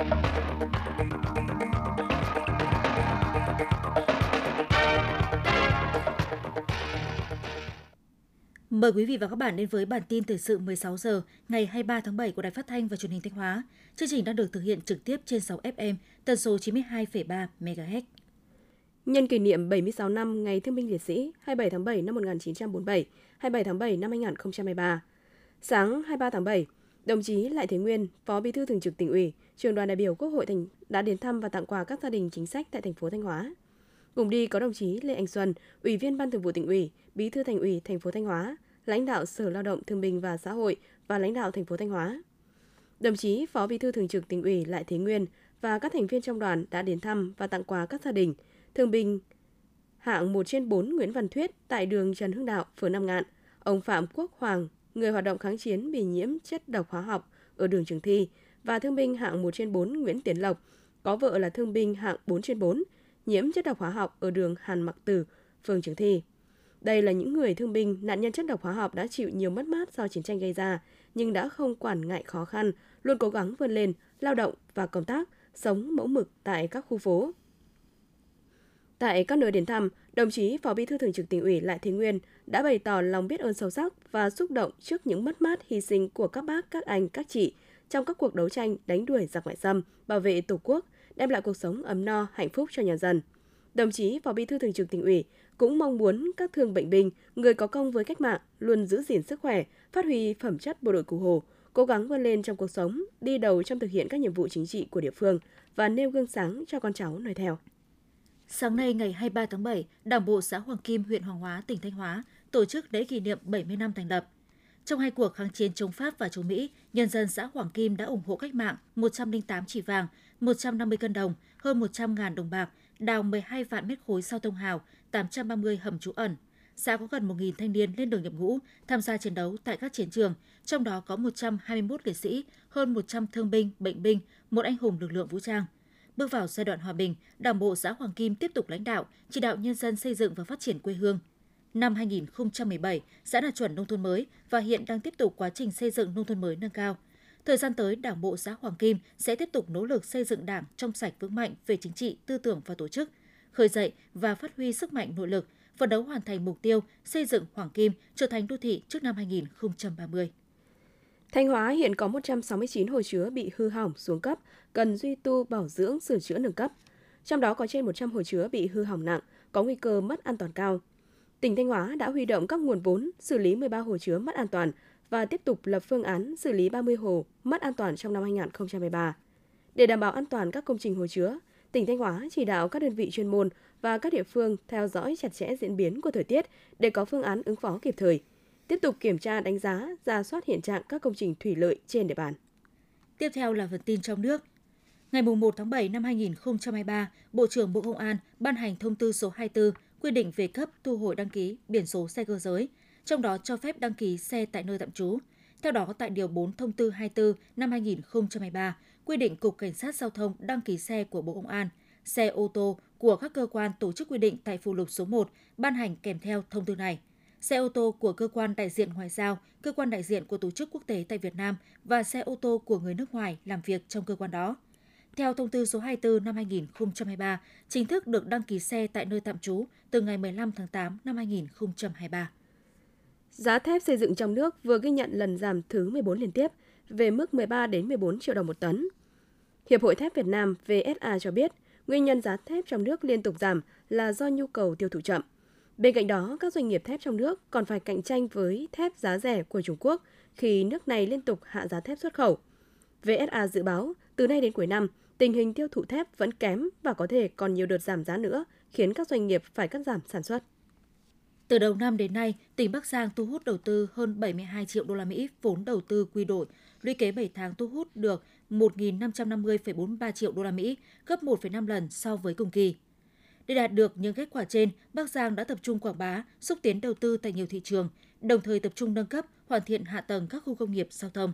Mời quý vị và các bạn đến với bản tin thời sự 16 giờ ngày 23 tháng 7 của Đài Phát thanh và Truyền hình Thanh Hóa. Chương trình đang được thực hiện trực tiếp trên 6 FM, tần số 92,3 MHz. Nhân kỷ niệm 76 năm Ngày Thương binh Liệt sĩ 27 tháng 7 năm 1947, 27 tháng 7 năm 2023. Sáng 23 tháng 7, đồng chí Lại Thế Nguyên, Phó Bí thư Thường trực tỉnh ủy, Trường đoàn đại biểu Quốc hội thành đã đến thăm và tặng quà các gia đình chính sách tại thành phố Thanh Hóa. Cùng đi có đồng chí Lê Anh Xuân, Ủy viên Ban Thường vụ tỉnh ủy, Bí thư Thành ủy thành phố Thanh Hóa, lãnh đạo Sở Lao động Thương binh và Xã hội và lãnh đạo thành phố Thanh Hóa. Đồng chí Phó Bí thư Thường trực tỉnh ủy Lại Thế Nguyên và các thành viên trong đoàn đã đến thăm và tặng quà các gia đình thương binh hạng 1 trên 4 Nguyễn Văn Thuyết tại đường Trần Hưng Đạo, phường Nam Ngạn, ông Phạm Quốc Hoàng, người hoạt động kháng chiến bị nhiễm chất độc hóa học ở đường Trường Thi và thương binh hạng 1 trên 4 Nguyễn Tiến Lộc, có vợ là thương binh hạng 4 trên 4, nhiễm chất độc hóa học ở đường Hàn Mặc Tử, phường Trường Thi. Đây là những người thương binh, nạn nhân chất độc hóa học đã chịu nhiều mất mát do chiến tranh gây ra, nhưng đã không quản ngại khó khăn, luôn cố gắng vươn lên, lao động và công tác, sống mẫu mực tại các khu phố. Tại các nơi đến thăm, đồng chí Phó Bí thư Thường trực tỉnh ủy Lại Thế Nguyên đã bày tỏ lòng biết ơn sâu sắc và xúc động trước những mất mát hy sinh của các bác, các anh, các chị trong các cuộc đấu tranh đánh đuổi giặc ngoại xâm, bảo vệ Tổ quốc, đem lại cuộc sống ấm no, hạnh phúc cho nhân dân. Đồng chí Phó Bí thư Thường trực tỉnh ủy cũng mong muốn các thương bệnh binh, người có công với cách mạng luôn giữ gìn sức khỏe, phát huy phẩm chất bộ đội cụ Hồ, cố gắng vươn lên trong cuộc sống, đi đầu trong thực hiện các nhiệm vụ chính trị của địa phương và nêu gương sáng cho con cháu noi theo. Sáng nay ngày 23 tháng 7, Đảng bộ xã Hoàng Kim, huyện Hoàng Hóa, tỉnh Thanh Hóa tổ chức lễ kỷ niệm 70 năm thành lập. Trong hai cuộc kháng chiến chống Pháp và chống Mỹ, nhân dân xã Hoàng Kim đã ủng hộ cách mạng 108 chỉ vàng, 150 cân đồng, hơn 100.000 đồng bạc, đào 12 vạn mét khối sao thông hào, 830 hầm trú ẩn. Xã có gần 1.000 thanh niên lên đường nhập ngũ, tham gia chiến đấu tại các chiến trường, trong đó có 121 liệt sĩ, hơn 100 thương binh, bệnh binh, một anh hùng lực lượng vũ trang. Bước vào giai đoạn hòa bình, Đảng bộ xã Hoàng Kim tiếp tục lãnh đạo, chỉ đạo nhân dân xây dựng và phát triển quê hương. Năm 2017, xã đạt chuẩn nông thôn mới và hiện đang tiếp tục quá trình xây dựng nông thôn mới nâng cao – Thời gian tới, Đảng bộ xã Hoàng Kim sẽ tiếp tục nỗ lực xây dựng Đảng trong sạch vững mạnh về chính trị, tư tưởng và tổ chức, khởi dậy và phát huy sức mạnh nội lực, phấn đấu hoàn thành mục tiêu xây dựng Hoàng Kim trở thành đô thị trước năm 2030. Thanh Hóa hiện có 169 hồ chứa bị hư hỏng xuống cấp, cần duy tu bảo dưỡng sửa chữa nâng cấp. Trong đó có trên 100 hồ chứa bị hư hỏng nặng, có nguy cơ mất an toàn cao. Tỉnh Thanh Hóa đã huy động các nguồn vốn xử lý 13 hồ chứa mất an toàn, và tiếp tục lập phương án xử lý 30 hồ mất an toàn trong năm 2013. Để đảm bảo an toàn các công trình hồ chứa, tỉnh Thanh Hóa chỉ đạo các đơn vị chuyên môn và các địa phương theo dõi chặt chẽ diễn biến của thời tiết để có phương án ứng phó kịp thời, tiếp tục kiểm tra đánh giá, ra soát hiện trạng các công trình thủy lợi trên địa bàn. Tiếp theo là phần tin trong nước. Ngày 1 tháng 7 năm 2023, Bộ trưởng Bộ Công an ban hành thông tư số 24 quy định về cấp thu hồi đăng ký biển số xe cơ giới – trong đó cho phép đăng ký xe tại nơi tạm trú. Theo đó, tại Điều 4 Thông tư 24 năm 2023, quy định Cục Cảnh sát Giao thông đăng ký xe của Bộ Công an, xe ô tô của các cơ quan tổ chức quy định tại phụ lục số 1 ban hành kèm theo thông tư này. Xe ô tô của cơ quan đại diện ngoại giao, cơ quan đại diện của tổ chức quốc tế tại Việt Nam và xe ô tô của người nước ngoài làm việc trong cơ quan đó. Theo thông tư số 24 năm 2023, chính thức được đăng ký xe tại nơi tạm trú từ ngày 15 tháng 8 năm 2023. Giá thép xây dựng trong nước vừa ghi nhận lần giảm thứ 14 liên tiếp về mức 13 đến 14 triệu đồng một tấn. Hiệp hội thép Việt Nam VSA cho biết, nguyên nhân giá thép trong nước liên tục giảm là do nhu cầu tiêu thụ chậm. Bên cạnh đó, các doanh nghiệp thép trong nước còn phải cạnh tranh với thép giá rẻ của Trung Quốc khi nước này liên tục hạ giá thép xuất khẩu. VSA dự báo, từ nay đến cuối năm, tình hình tiêu thụ thép vẫn kém và có thể còn nhiều đợt giảm giá nữa, khiến các doanh nghiệp phải cắt giảm sản xuất. Từ đầu năm đến nay, tỉnh Bắc Giang thu hút đầu tư hơn 72 triệu đô la Mỹ vốn đầu tư quy đổi, lũy kế 7 tháng thu hút được 1.550,43 triệu đô la Mỹ, gấp 1,5 lần so với cùng kỳ. Để đạt được những kết quả trên, Bắc Giang đã tập trung quảng bá, xúc tiến đầu tư tại nhiều thị trường, đồng thời tập trung nâng cấp, hoàn thiện hạ tầng các khu công nghiệp giao thông.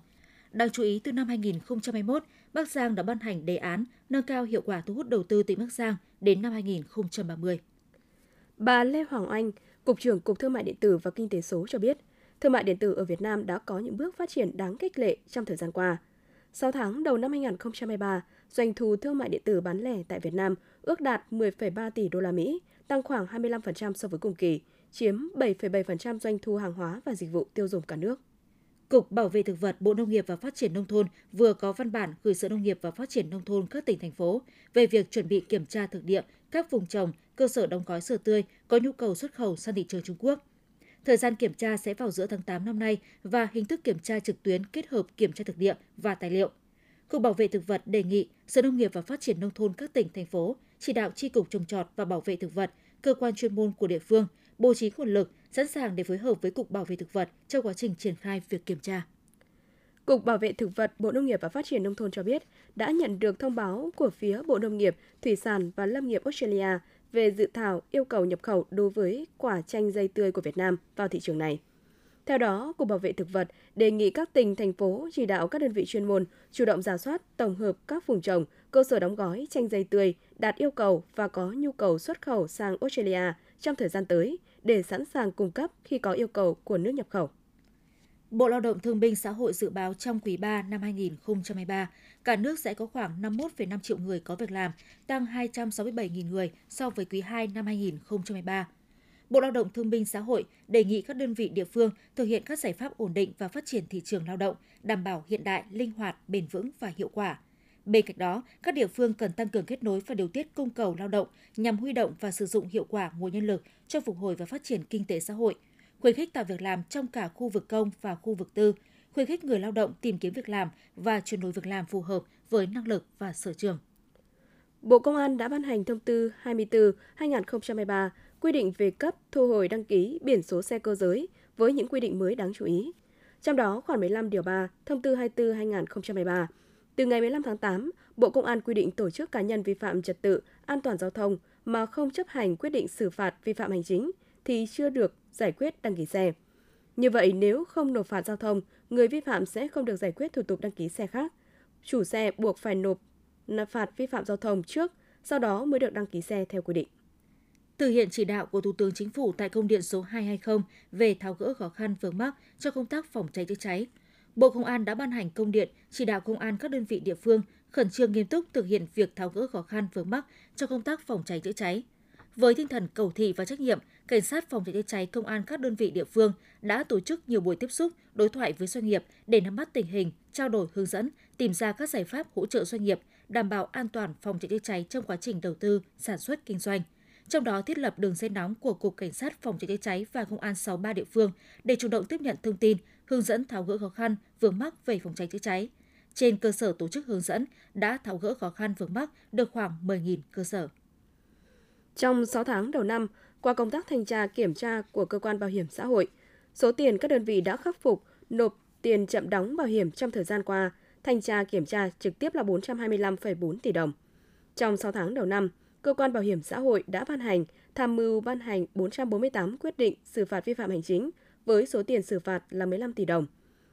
Đáng chú ý, từ năm 2021, Bắc Giang đã ban hành đề án nâng cao hiệu quả thu hút đầu tư tỉnh Bắc Giang đến năm 2030. Bà Lê Hoàng Anh, Cục trưởng Cục Thương mại điện tử và Kinh tế số cho biết, thương mại điện tử ở Việt Nam đã có những bước phát triển đáng khích lệ trong thời gian qua. 6 tháng đầu năm 2023, doanh thu thương mại điện tử bán lẻ tại Việt Nam ước đạt 10,3 tỷ đô la Mỹ, tăng khoảng 25% so với cùng kỳ, chiếm 7,7% doanh thu hàng hóa và dịch vụ tiêu dùng cả nước. Cục Bảo vệ thực vật Bộ Nông nghiệp và Phát triển nông thôn vừa có văn bản gửi Sở Nông nghiệp và Phát triển nông thôn các tỉnh thành phố về việc chuẩn bị kiểm tra thực địa các vùng trồng, cơ sở đóng gói sữa tươi có nhu cầu xuất khẩu sang thị trường Trung Quốc. Thời gian kiểm tra sẽ vào giữa tháng 8 năm nay và hình thức kiểm tra trực tuyến kết hợp kiểm tra thực địa và tài liệu. Cục Bảo vệ thực vật đề nghị Sở Nông nghiệp và Phát triển nông thôn các tỉnh thành phố chỉ đạo tri cục trồng trọt và bảo vệ thực vật, cơ quan chuyên môn của địa phương bố trí nguồn lực sẵn sàng để phối hợp với Cục Bảo vệ thực vật trong quá trình triển khai việc kiểm tra. Cục Bảo vệ thực vật Bộ Nông nghiệp và Phát triển nông thôn cho biết đã nhận được thông báo của phía Bộ Nông nghiệp, Thủy sản và Lâm nghiệp Australia về dự thảo yêu cầu nhập khẩu đối với quả chanh dây tươi của Việt Nam vào thị trường này. Theo đó, Cục Bảo vệ Thực vật đề nghị các tỉnh, thành phố chỉ đạo các đơn vị chuyên môn chủ động giả soát, tổng hợp các vùng trồng, cơ sở đóng gói chanh dây tươi đạt yêu cầu và có nhu cầu xuất khẩu sang Australia trong thời gian tới để sẵn sàng cung cấp khi có yêu cầu của nước nhập khẩu. Bộ Lao động Thương binh Xã hội dự báo trong quý 3 năm 2023, cả nước sẽ có khoảng 51,5 triệu người có việc làm, tăng 267.000 người so với quý 2 năm 2023. Bộ Lao động Thương binh Xã hội đề nghị các đơn vị địa phương thực hiện các giải pháp ổn định và phát triển thị trường lao động, đảm bảo hiện đại, linh hoạt, bền vững và hiệu quả. Bên cạnh đó, các địa phương cần tăng cường kết nối và điều tiết cung cầu lao động nhằm huy động và sử dụng hiệu quả nguồn nhân lực cho phục hồi và phát triển kinh tế xã hội, khuyến khích tạo việc làm trong cả khu vực công và khu vực tư, khuyến khích người lao động tìm kiếm việc làm và chuyển đổi việc làm phù hợp với năng lực và sở trường. Bộ Công an đã ban hành thông tư 24/2023 quy định về cấp thu hồi đăng ký biển số xe cơ giới với những quy định mới đáng chú ý. Trong đó, khoản 15 điều 3, thông tư 24/2023 từ ngày 15 tháng 8, Bộ Công an quy định tổ chức cá nhân vi phạm trật tự, an toàn giao thông mà không chấp hành quyết định xử phạt vi phạm hành chính thì chưa được giải quyết đăng ký xe. Như vậy, nếu không nộp phạt giao thông, người vi phạm sẽ không được giải quyết thủ tục đăng ký xe khác. Chủ xe buộc phải nộp phạt vi phạm giao thông trước, sau đó mới được đăng ký xe theo quy định. Thực hiện chỉ đạo của Thủ tướng Chính phủ tại công điện số 220 về tháo gỡ khó khăn vướng mắc cho công tác phòng cháy chữa cháy, Bộ Công an đã ban hành công điện chỉ đạo công an các đơn vị địa phương khẩn trương nghiêm túc thực hiện việc tháo gỡ khó khăn vướng mắc cho công tác phòng cháy chữa cháy. Với tinh thần cầu thị và trách nhiệm, cảnh sát phòng cháy chữa cháy công an các đơn vị địa phương đã tổ chức nhiều buổi tiếp xúc, đối thoại với doanh nghiệp để nắm bắt tình hình, trao đổi hướng dẫn, tìm ra các giải pháp hỗ trợ doanh nghiệp đảm bảo an toàn phòng cháy chữa cháy trong quá trình đầu tư, sản xuất kinh doanh trong đó thiết lập đường dây nóng của Cục Cảnh sát Phòng cháy chữa cháy và Công an 63 địa phương để chủ động tiếp nhận thông tin, hướng dẫn tháo gỡ khó khăn, vướng mắc về phòng cháy chữa cháy. Trên cơ sở tổ chức hướng dẫn đã tháo gỡ khó khăn vướng mắc được khoảng 10.000 cơ sở. Trong 6 tháng đầu năm, qua công tác thanh tra kiểm tra của cơ quan bảo hiểm xã hội, số tiền các đơn vị đã khắc phục nộp tiền chậm đóng bảo hiểm trong thời gian qua, thanh tra kiểm tra trực tiếp là 425,4 tỷ đồng. Trong 6 tháng đầu năm, cơ quan bảo hiểm xã hội đã ban hành, tham mưu ban hành 448 quyết định xử phạt vi phạm hành chính với số tiền xử phạt là 15 tỷ đồng.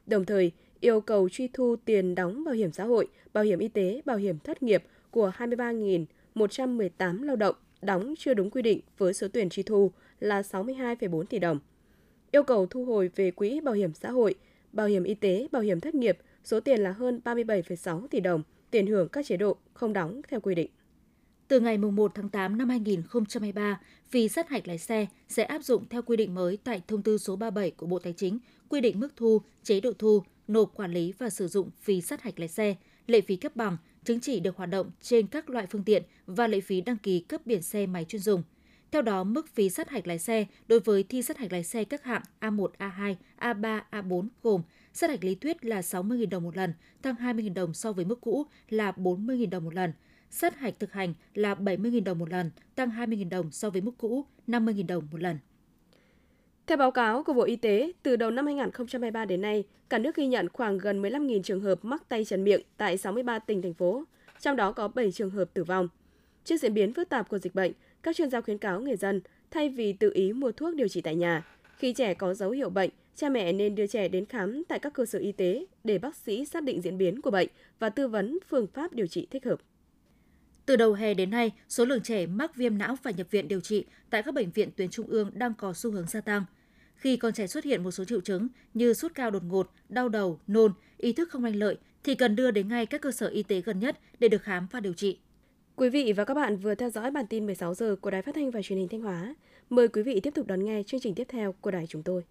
Đồng thời, yêu cầu truy thu tiền đóng bảo hiểm xã hội, bảo hiểm y tế, bảo hiểm thất nghiệp của 23.118 lao động đóng chưa đúng quy định với số tiền chi thu là 62,4 tỷ đồng. Yêu cầu thu hồi về quỹ bảo hiểm xã hội, bảo hiểm y tế, bảo hiểm thất nghiệp số tiền là hơn 37,6 tỷ đồng, tiền hưởng các chế độ không đóng theo quy định. Từ ngày 1 tháng 8 năm 2023, phí sát hạch lái xe sẽ áp dụng theo quy định mới tại thông tư số 37 của Bộ Tài chính, quy định mức thu, chế độ thu, nộp quản lý và sử dụng phí sát hạch lái xe, lệ phí cấp bằng, chứng chỉ được hoạt động trên các loại phương tiện và lệ phí đăng ký cấp biển xe máy chuyên dùng. Theo đó, mức phí sát hạch lái xe đối với thi sát hạch lái xe các hạng A1, A2, A3, A4 gồm sát hạch lý thuyết là 60.000 đồng một lần, tăng 20.000 đồng so với mức cũ là 40.000 đồng một lần – sát hạch thực hành là 70.000 đồng một lần, tăng 20.000 đồng so với mức cũ 50.000 đồng một lần. Theo báo cáo của Bộ Y tế, từ đầu năm 2023 đến nay, cả nước ghi nhận khoảng gần 15.000 trường hợp mắc tay chân miệng tại 63 tỉnh, thành phố, trong đó có 7 trường hợp tử vong. Trước diễn biến phức tạp của dịch bệnh, các chuyên gia khuyến cáo người dân thay vì tự ý mua thuốc điều trị tại nhà, khi trẻ có dấu hiệu bệnh, cha mẹ nên đưa trẻ đến khám tại các cơ sở y tế để bác sĩ xác định diễn biến của bệnh và tư vấn phương pháp điều trị thích hợp. Từ đầu hè đến nay, số lượng trẻ mắc viêm não phải nhập viện điều trị tại các bệnh viện tuyến trung ương đang có xu hướng gia tăng. Khi con trẻ xuất hiện một số triệu chứng như sốt cao đột ngột, đau đầu, nôn, ý thức không lành lợi thì cần đưa đến ngay các cơ sở y tế gần nhất để được khám và điều trị. Quý vị và các bạn vừa theo dõi bản tin 16 giờ của Đài Phát thanh và Truyền hình Thanh Hóa. Mời quý vị tiếp tục đón nghe chương trình tiếp theo của đài chúng tôi.